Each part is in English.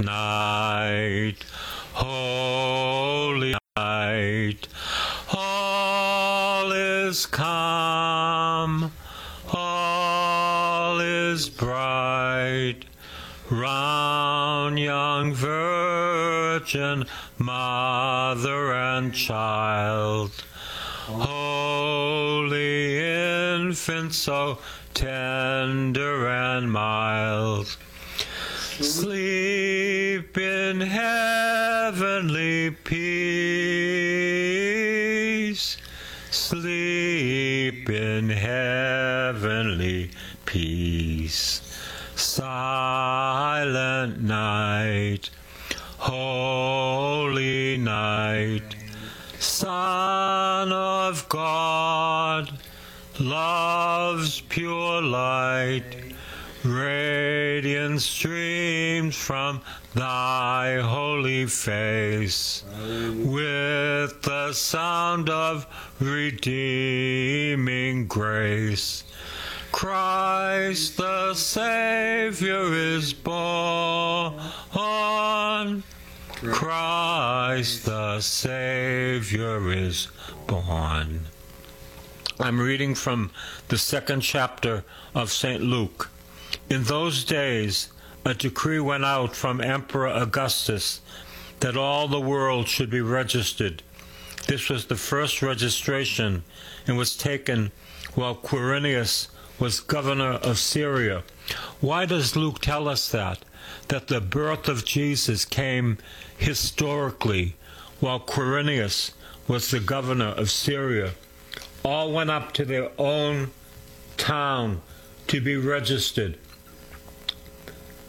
night, holy night, all is calm, all is bright, round young virgin, mother and child, holy infant so tender and mild. Sleep in heavenly peace. Sleep in heavenly peace. Silent night, holy night, Son of God, love's pure light, radiant streams from thy holy face, with the sound of redeeming grace. Christ the Savior is born. Christ the Savior is born. I'm reading from the second chapter of St. Luke. In those days, a decree went out from Emperor Augustus that all the world should be registered. This was the first registration and was taken while Quirinius was governor of Syria. Why does Luke tell us that? That the birth of Jesus came historically while Quirinius was the governor of Syria. All went up to their own town to be registered.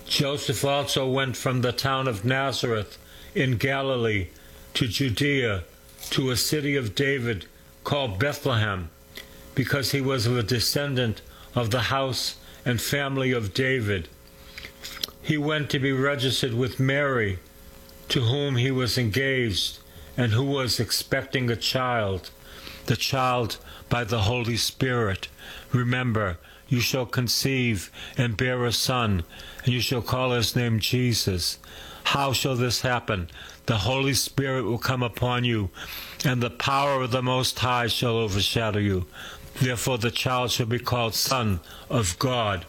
Joseph also went from the town of Nazareth in Galilee to Judea to a city of David called Bethlehem, because he was a descendant of the house and family of David. He went to be registered with Mary, to whom he was engaged and who was expecting a child, the child by the Holy Spirit. Remember, you shall conceive and bear a son, and you shall call his name Jesus. How shall this happen? The Holy Spirit will come upon you, and the power of the Most High shall overshadow you. Therefore, the child shall be called Son of God.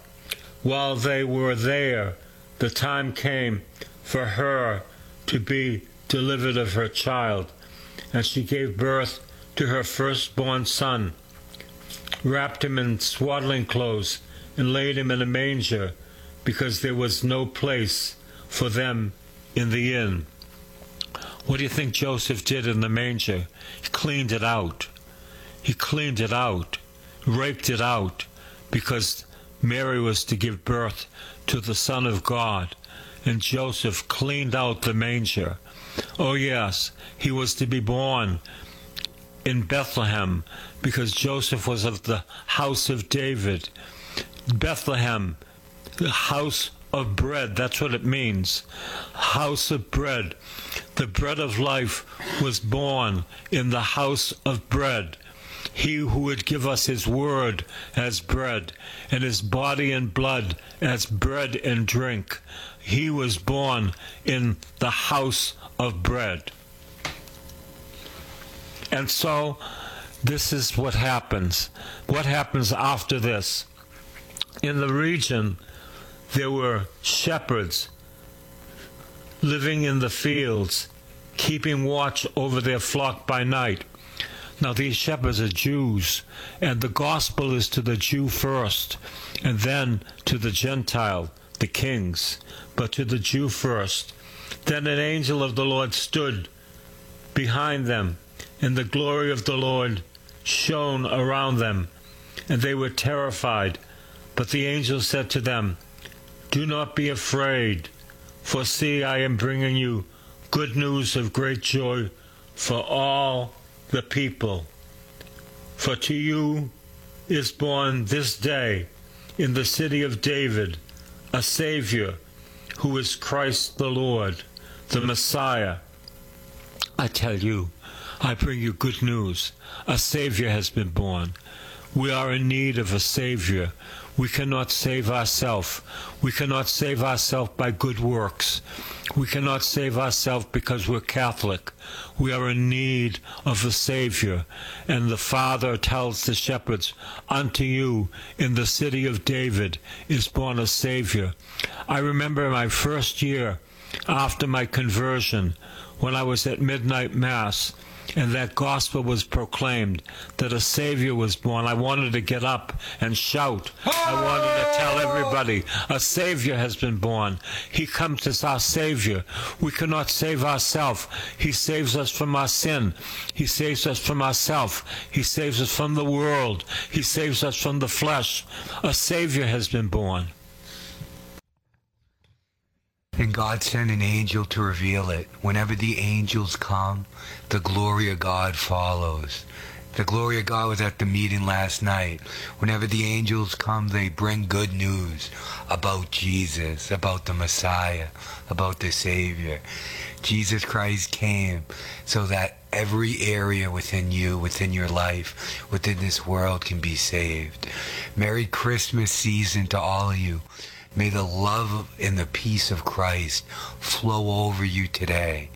While they were there, the time came for her to be delivered of her child, and she gave birth to her firstborn son, wrapped him in swaddling clothes, and laid him in a manger, because there was no place for them in the inn. What do you think Joseph did in the manger? He cleaned it out. He cleaned it out, raked it out, because Mary was to give birth to the Son of God, and Joseph cleaned out the manger. Oh, yes, he was to be born in Bethlehem because Joseph was of the house of David. Bethlehem, the house of bread, that's what it means. House of bread. The bread of life was born in the house of bread. He who would give us his word as bread, and his body and blood as bread and drink. He was born in the house of bread. And so, this is what happens. What happens after this? In the region, there were shepherds living in the fields, keeping watch over their flock by night. Now, these shepherds are Jews, and the gospel is to the Jew first, and then to the Gentile, the kings, but to the Jew first. Then an angel of the Lord stood behind them, and the glory of the Lord shone around them, and they were terrified. But the angel said to them, Do not be afraid, For see, I am bringing you good news of great joy for all the people. For to you is born this day in the city of David a Savior who is Christ the Lord, the Messiah. I tell you, I bring you good news. A Savior has been born. We are in need of a Savior. We cannot save ourselves. We cannot save ourselves by good works. We cannot save ourselves because we're Catholic. We are in need of a Savior. And the Father tells the shepherds, Unto you in the city of David is born a Savior. I remember my first year after my conversion when I was at midnight Mass and that gospel was proclaimed, that a Savior was born, I wanted to get up and shout. I wanted to tell everybody, a Savior has been born. He comes as our Savior. We cannot save ourselves. He saves us from our sin. He saves us from ourselves. He saves us from the world. He saves us from the flesh. A Savior has been born. And God sent an angel to reveal it. Whenever the angels come, the glory of God follows. The glory of God was at the meeting last night. Whenever the angels come, they bring good news about Jesus, about the Messiah, about the Savior. Jesus Christ came so that every area within you, within your life, within this world can be saved. Merry Christmas season to all of you. May the love and the peace of Christ flow over you today.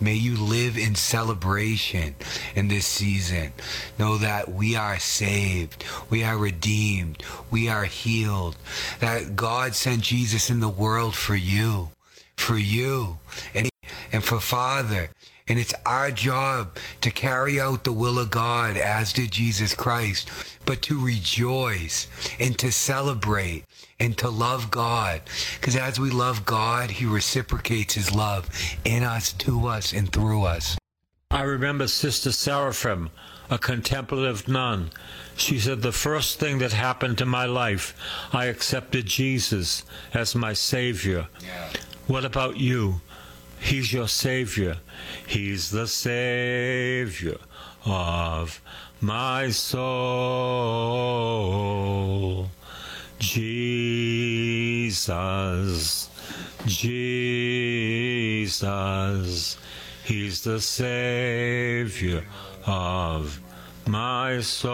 May you live in celebration in this season. Know that we are saved, we are redeemed, we are healed, that God sent Jesus in the world for you, for you, and, and for Father. And it's our job to carry out the will of God as did Jesus Christ, but to rejoice and to celebrate and to love God. Because as we love God, He reciprocates His love in us, to us, and through us. I remember Sister Seraphim, a contemplative nun. She said, The first thing that happened to my life, I accepted Jesus as my Savior. Yeah. What about you? He's your Savior. He's the Savior of my soul. Jesus, Jesus, He's the Savior of my soul.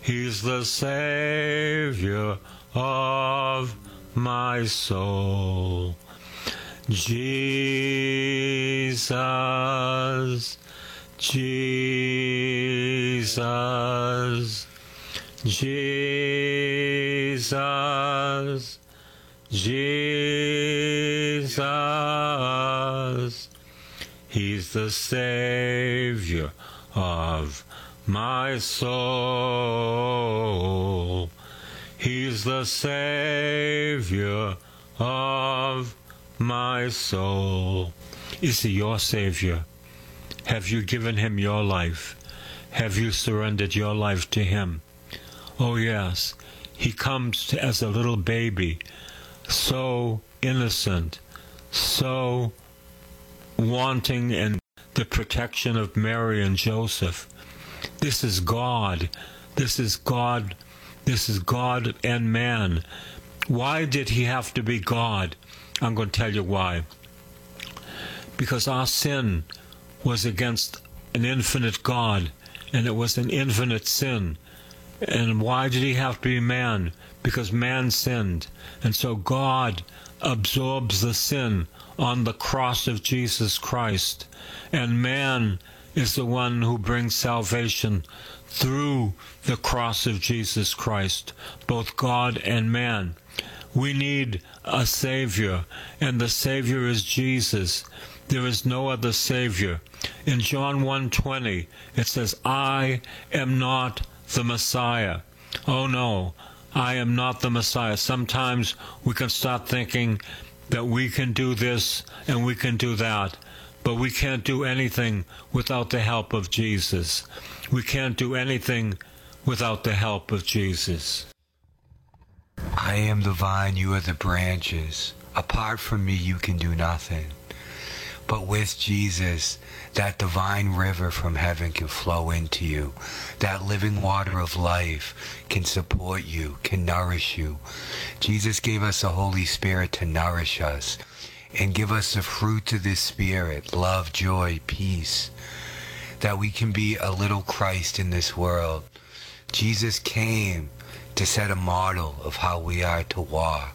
He's the Savior of my soul. Jesus, Jesus, Jesus, Jesus. He's the Savior of my soul. He's the Savior of my soul. Is he your Savior? Have you given him your life? Have you surrendered your life to him? Oh, yes. He comes as a little baby, so innocent, so wanting in the protection of Mary and Joseph. This is God. This is God. This is God and man. Why did he have to be God? I'm going to tell you why. Because our sin was against an infinite God, and it was an infinite sin. And why did he have to be man? Because man sinned. And so God absorbs the sin on the cross of Jesus Christ. And man is the one who brings salvation through the cross of Jesus Christ, both God and man. We need a Savior, and the Savior is Jesus. There is no other Savior. In John 1:20, it says, "I am not the Messiah." Oh no, I am not the Messiah. Sometimes we can start thinking that we can do this and we can do that, but we can't do anything without the help of Jesus. We can't do anything without the help of Jesus. I am the vine, you are the branches. Apart from me, you can do nothing. But with Jesus, that divine river from heaven can flow into you. That living water of life can support you, can nourish you. Jesus gave us the Holy Spirit to nourish us and give us the fruit of the Spirit love, joy, peace. That we can be a little Christ in this world. Jesus came to set a model of how we are to walk.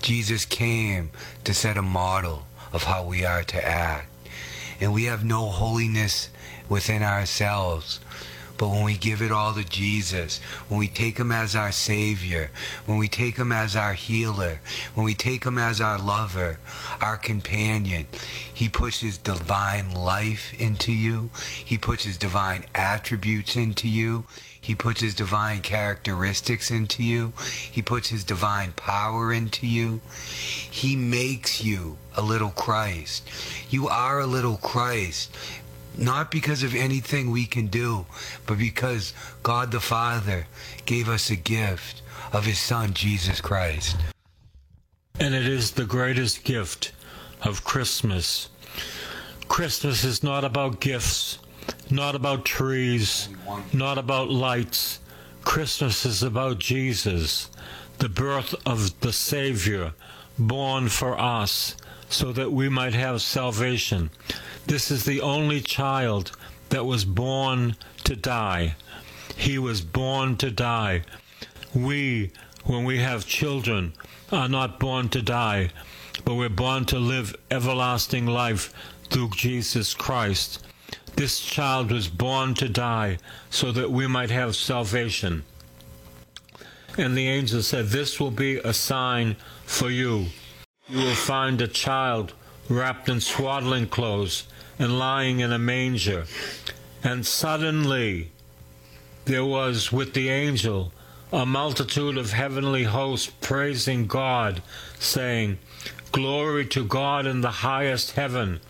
Jesus came to set a model of how we are to act. And we have no holiness within ourselves. But when we give it all to Jesus, when we take Him as our Savior, when we take Him as our healer, when we take Him as our lover, our companion, He puts His divine life into you. He puts His divine attributes into you. He puts his divine characteristics into you. He puts his divine power into you. He makes you a little Christ. You are a little Christ. Not because of anything we can do, but because God the Father gave us a gift of his Son, Jesus Christ. And it is the greatest gift of Christmas. Christmas is not about gifts not about trees, not about lights. Christmas is about Jesus, the birth of the Savior, born for us, so that we might have salvation. This is the only child that was born to die. He was born to die. We, when we have children, are not born to die, but we're born to live everlasting life through Jesus Christ. This child was born to die so that we might have salvation. And the angel said, This will be a sign for you. You will find a child wrapped in swaddling clothes and lying in a manger. And suddenly there was with the angel a multitude of heavenly hosts praising God, saying, Glory to God in the highest heaven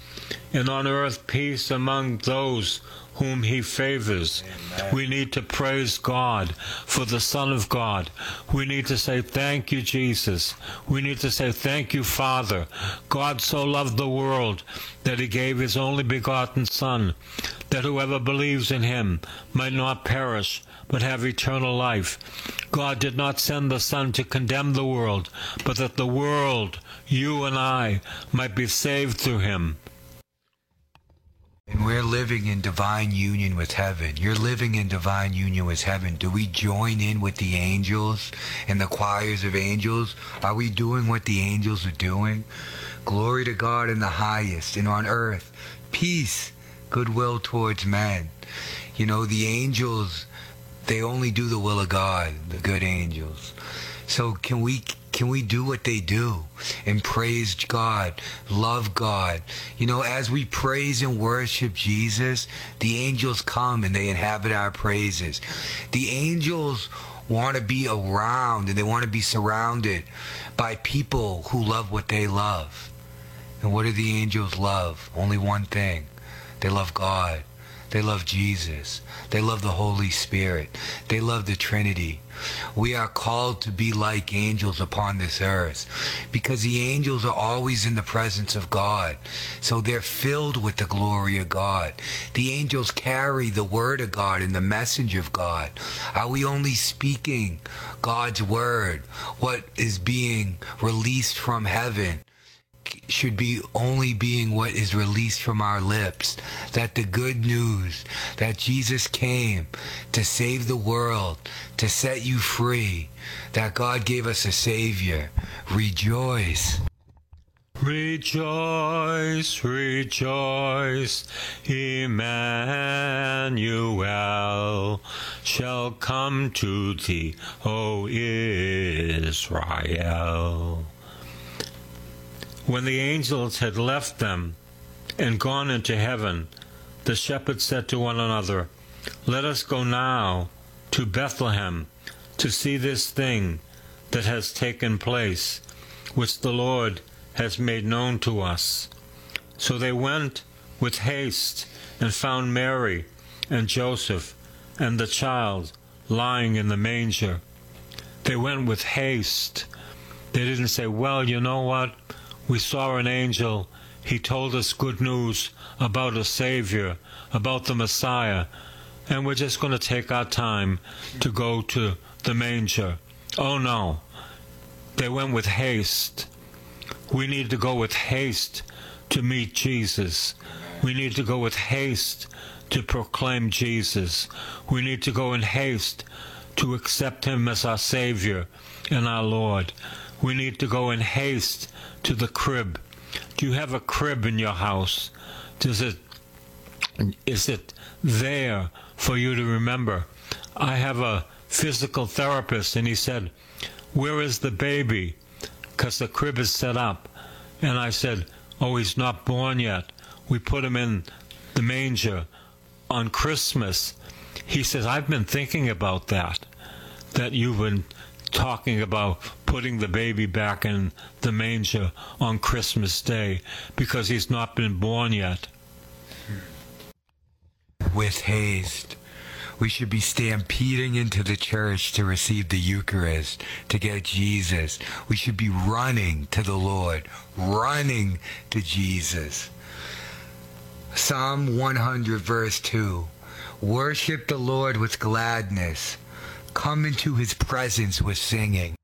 and on earth peace among those whom he favors. Amen. We need to praise God for the Son of God. We need to say, Thank you, Jesus. We need to say, Thank you, Father. God so loved the world that he gave his only begotten Son, that whoever believes in him might not perish, but have eternal life. God did not send the Son to condemn the world, but that the world, you and I, might be saved through him. And we're living in divine union with heaven. You're living in divine union with heaven. Do we join in with the angels and the choirs of angels? Are we doing what the angels are doing? Glory to God in the highest and on earth. Peace, goodwill towards men. You know, the angels, they only do the will of God, the good angels. So can we can we do what they do and praise God, love God? You know, as we praise and worship Jesus, the angels come and they inhabit our praises. The angels want to be around and they want to be surrounded by people who love what they love. And what do the angels love? Only one thing. They love God. They love Jesus. They love the Holy Spirit. They love the Trinity. We are called to be like angels upon this earth because the angels are always in the presence of God. So they're filled with the glory of God. The angels carry the word of God and the message of God. Are we only speaking God's word? What is being released from heaven? Should be only being what is released from our lips. That the good news that Jesus came to save the world, to set you free, that God gave us a Savior. Rejoice. Rejoice, rejoice, Emmanuel shall come to thee, O Israel. When the angels had left them and gone into heaven, the shepherds said to one another, Let us go now to Bethlehem to see this thing that has taken place, which the Lord has made known to us. So they went with haste and found Mary and Joseph and the child lying in the manger. They went with haste. They didn't say, Well, you know what? We saw an angel. He told us good news about a Savior, about the Messiah, and we're just going to take our time to go to the manger. Oh no. They went with haste. We need to go with haste to meet Jesus. We need to go with haste to proclaim Jesus. We need to go in haste to accept Him as our Savior and our Lord. We need to go in haste to the crib. Do you have a crib in your house? Does it is it there for you to remember? I have a physical therapist and he said, "Where is the baby?" Cuz the crib is set up. And I said, "Oh, he's not born yet. We put him in the manger on Christmas." He says, "I've been thinking about that. That you've been talking about putting the baby back in the manger on Christmas Day because he's not been born yet. With haste. We should be stampeding into the church to receive the Eucharist, to get Jesus. We should be running to the Lord, running to Jesus. Psalm 100, verse 2 Worship the Lord with gladness come into his presence with singing.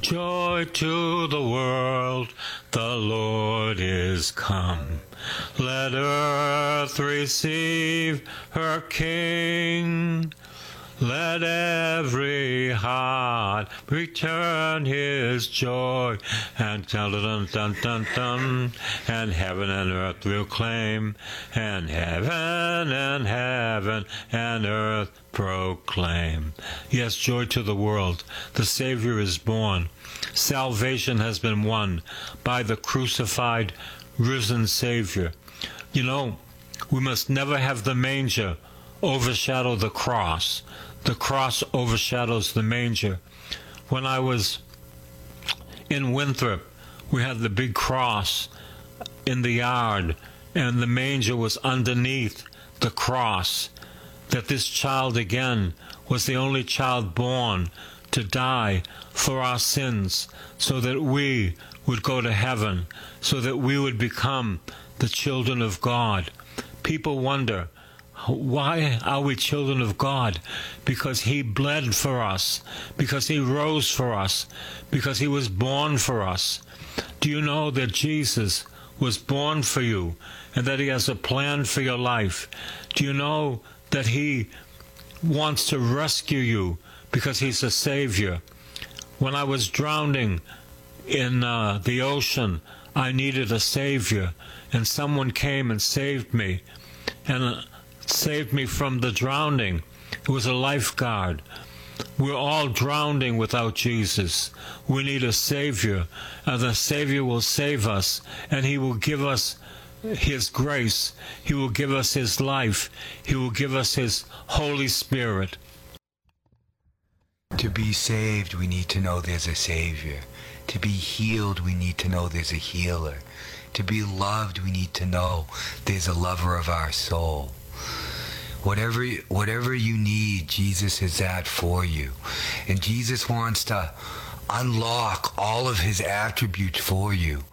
Joy to the world, the Lord is come. Let earth receive her King. Let every heart return his joy, and dun dun dun dun dun, and heaven and earth will claim, and heaven and heaven and earth proclaim. Yes, joy to the world. The Savior is born. Salvation has been won by the crucified, risen Savior. You know, we must never have the manger overshadow the cross. The cross overshadows the manger. When I was in Winthrop, we had the big cross in the yard, and the manger was underneath the cross. That this child again was the only child born to die for our sins, so that we would go to heaven, so that we would become the children of God. People wonder, why are we children of God? Because He bled for us, because He rose for us, because He was born for us. Do you know that Jesus was born for you and that He has a plan for your life? Do you know that He wants to rescue you because He's a Savior? When I was drowning in uh, the ocean, I needed a Savior, and someone came and saved me. And uh, saved me from the drowning. It was a lifeguard. We're all drowning without Jesus. We need a Savior, and the Savior will save us, and He will give us His grace. He will give us His life. He will give us His Holy Spirit. To be saved, we need to know there's a Savior. To be healed, we need to know there's a healer. To be loved, we need to know there's a lover of our soul. Whatever whatever you need, Jesus is that for you. And Jesus wants to unlock all of his attributes for you.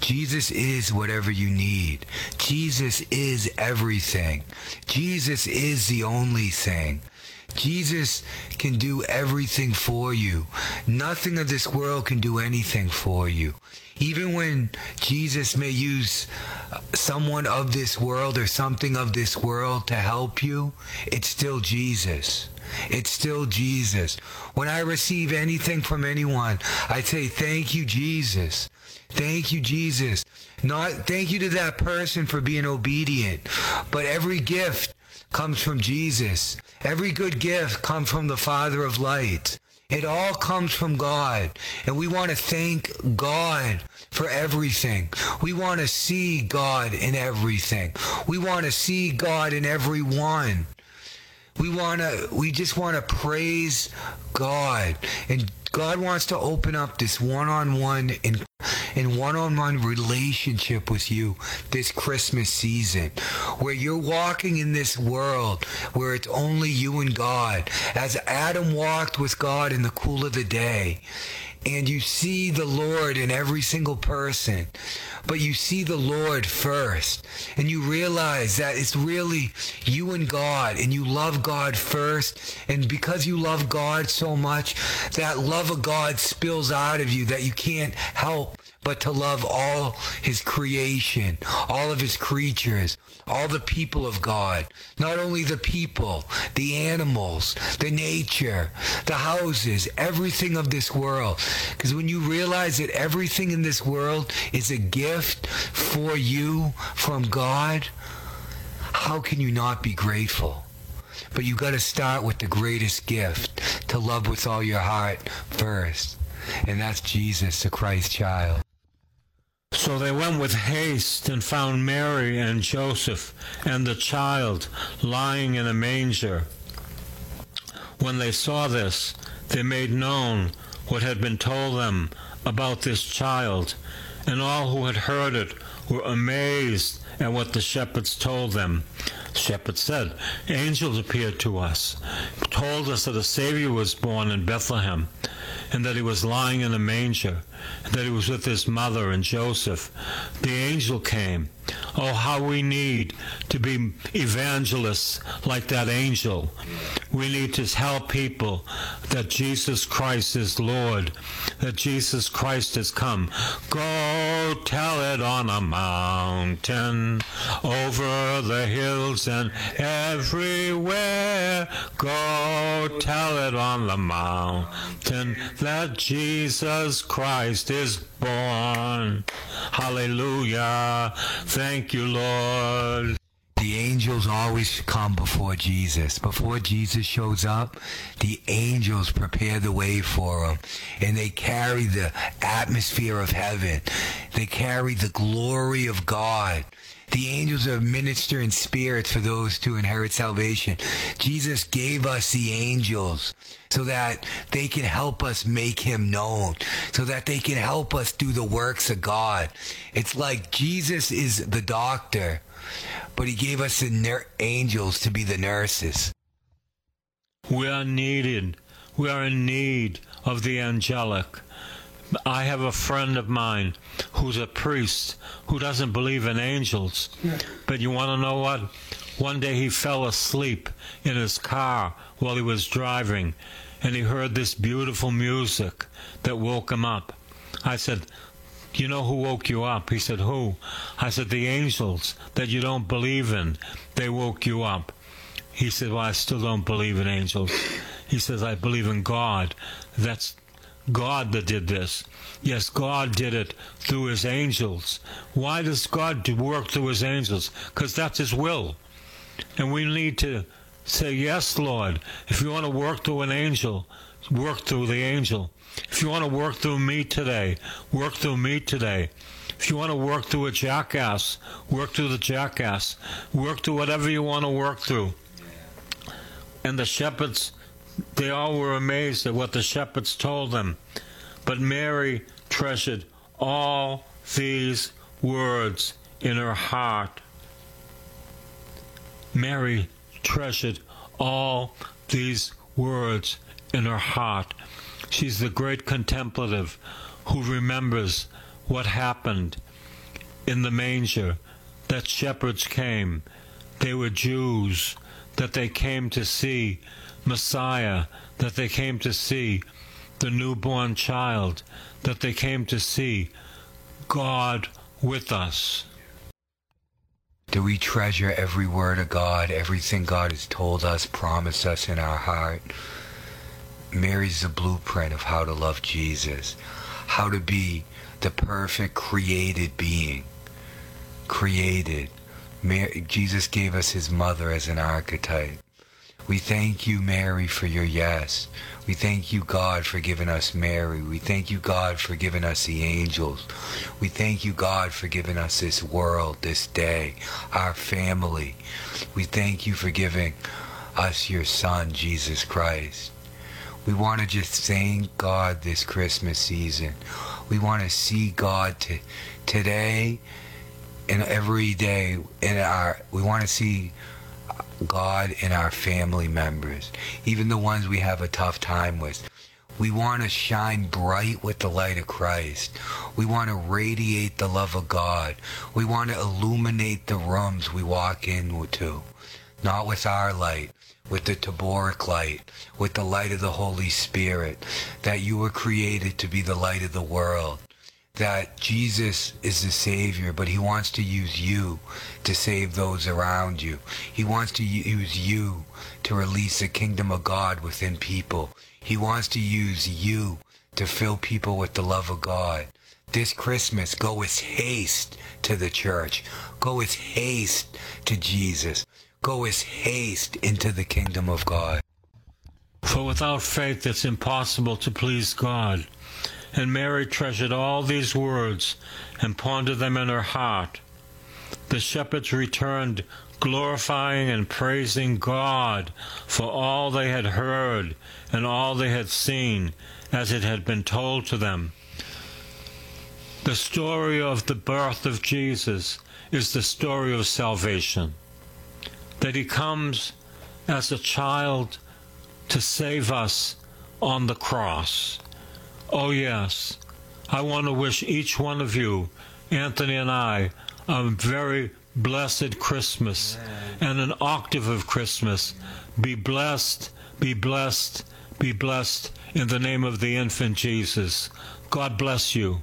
Jesus is whatever you need. Jesus is everything. Jesus is the only thing. Jesus can do everything for you. Nothing of this world can do anything for you. Even when Jesus may use someone of this world or something of this world to help you, it's still Jesus. It's still Jesus. When I receive anything from anyone, I say, Thank you, Jesus. Thank you, Jesus. Not thank you to that person for being obedient, but every gift comes from Jesus. Every good gift comes from the Father of light. It all comes from God. And we want to thank God for everything. We want to see God in everything. We want to see God in everyone. We want to we just want to praise God. And God wants to open up this one-on-one in one on one relationship with you this Christmas season, where you're walking in this world where it's only you and God, as Adam walked with God in the cool of the day and you see the Lord in every single person, but you see the Lord first, and you realize that it's really you and God, and you love God first, and because you love God so much, that love of God spills out of you that you can't help but to love all his creation, all of his creatures, all the people of God. Not only the people, the animals, the nature, the houses, everything of this world. Because when you realize that everything in this world is a gift for you from God, how can you not be grateful? But you got to start with the greatest gift to love with all your heart first. And that's Jesus, the Christ child. So they went with haste and found Mary and Joseph and the child lying in a manger. When they saw this, they made known what had been told them about this child, and all who had heard it were amazed at what the shepherds told them. The shepherds said, Angels appeared to us, told us that a Savior was born in Bethlehem and that he was lying in a manger, and that he was with his mother and Joseph. The angel came. Oh, how we need to be evangelists like that angel. We need to tell people that Jesus Christ is Lord, that Jesus Christ has come. Go tell it on a mountain, over the hills and everywhere. Go tell it on the mountain that Jesus Christ is born. Hallelujah. Thank you, Lord. The angels always come before Jesus. Before Jesus shows up, the angels prepare the way for him. And they carry the atmosphere of heaven. They carry the glory of God. The angels are ministering spirits for those to inherit salvation. Jesus gave us the angels so that they can help us make him known, so that they can help us do the works of God. It's like Jesus is the doctor, but he gave us the ner- angels to be the nurses. We are needed. We are in need of the angelic. I have a friend of mine who's a priest who doesn't believe in angels. Yeah. But you want to know what? One day he fell asleep in his car while he was driving and he heard this beautiful music that woke him up. I said, you know who woke you up? He said, Who? I said, The angels that you don't believe in. They woke you up. He said, Well, I still don't believe in angels. He says, I believe in God. That's God that did this. Yes, God did it through his angels. Why does God work through his angels? Because that's his will. And we need to say, Yes, Lord. If you want to work through an angel, work through the angel. If you want to work through me today, work through me today. If you want to work through a jackass, work through the jackass. Work through whatever you want to work through. And the shepherds they all were amazed at what the shepherds told them. But Mary treasured all these words in her heart. Mary treasured all these words in her heart. She's the great contemplative who remembers what happened in the manger, that shepherds came. They were Jews, that they came to see Messiah that they came to see, the newborn child that they came to see, God with us. Do we treasure every word of God, everything God has told us, promised us in our heart? Mary's the blueprint of how to love Jesus, how to be the perfect created being. Created. Mary, Jesus gave us his mother as an archetype. We thank you, Mary, for your yes. We thank you, God, for giving us Mary. We thank you, God, for giving us the angels. We thank you, God, for giving us this world, this day, our family. We thank you for giving us your Son, Jesus Christ. We want to just thank God this Christmas season. We want to see God to, today and every day in our we want to see God in our family members, even the ones we have a tough time with. We want to shine bright with the light of Christ. We want to radiate the love of God. We want to illuminate the rooms we walk into, not with our light, with the Taboric light, with the light of the Holy Spirit, that you were created to be the light of the world that Jesus is the Savior, but He wants to use you to save those around you. He wants to use you to release the kingdom of God within people. He wants to use you to fill people with the love of God. This Christmas, go with haste to the church. Go with haste to Jesus. Go with haste into the kingdom of God. For without faith it's impossible to please God. And Mary treasured all these words and pondered them in her heart. The shepherds returned, glorifying and praising God for all they had heard and all they had seen, as it had been told to them. The story of the birth of Jesus is the story of salvation. That he comes as a child to save us on the cross. Oh, yes. I want to wish each one of you, Anthony and I, a very blessed Christmas and an octave of Christmas. Be blessed, be blessed, be blessed in the name of the infant Jesus. God bless you.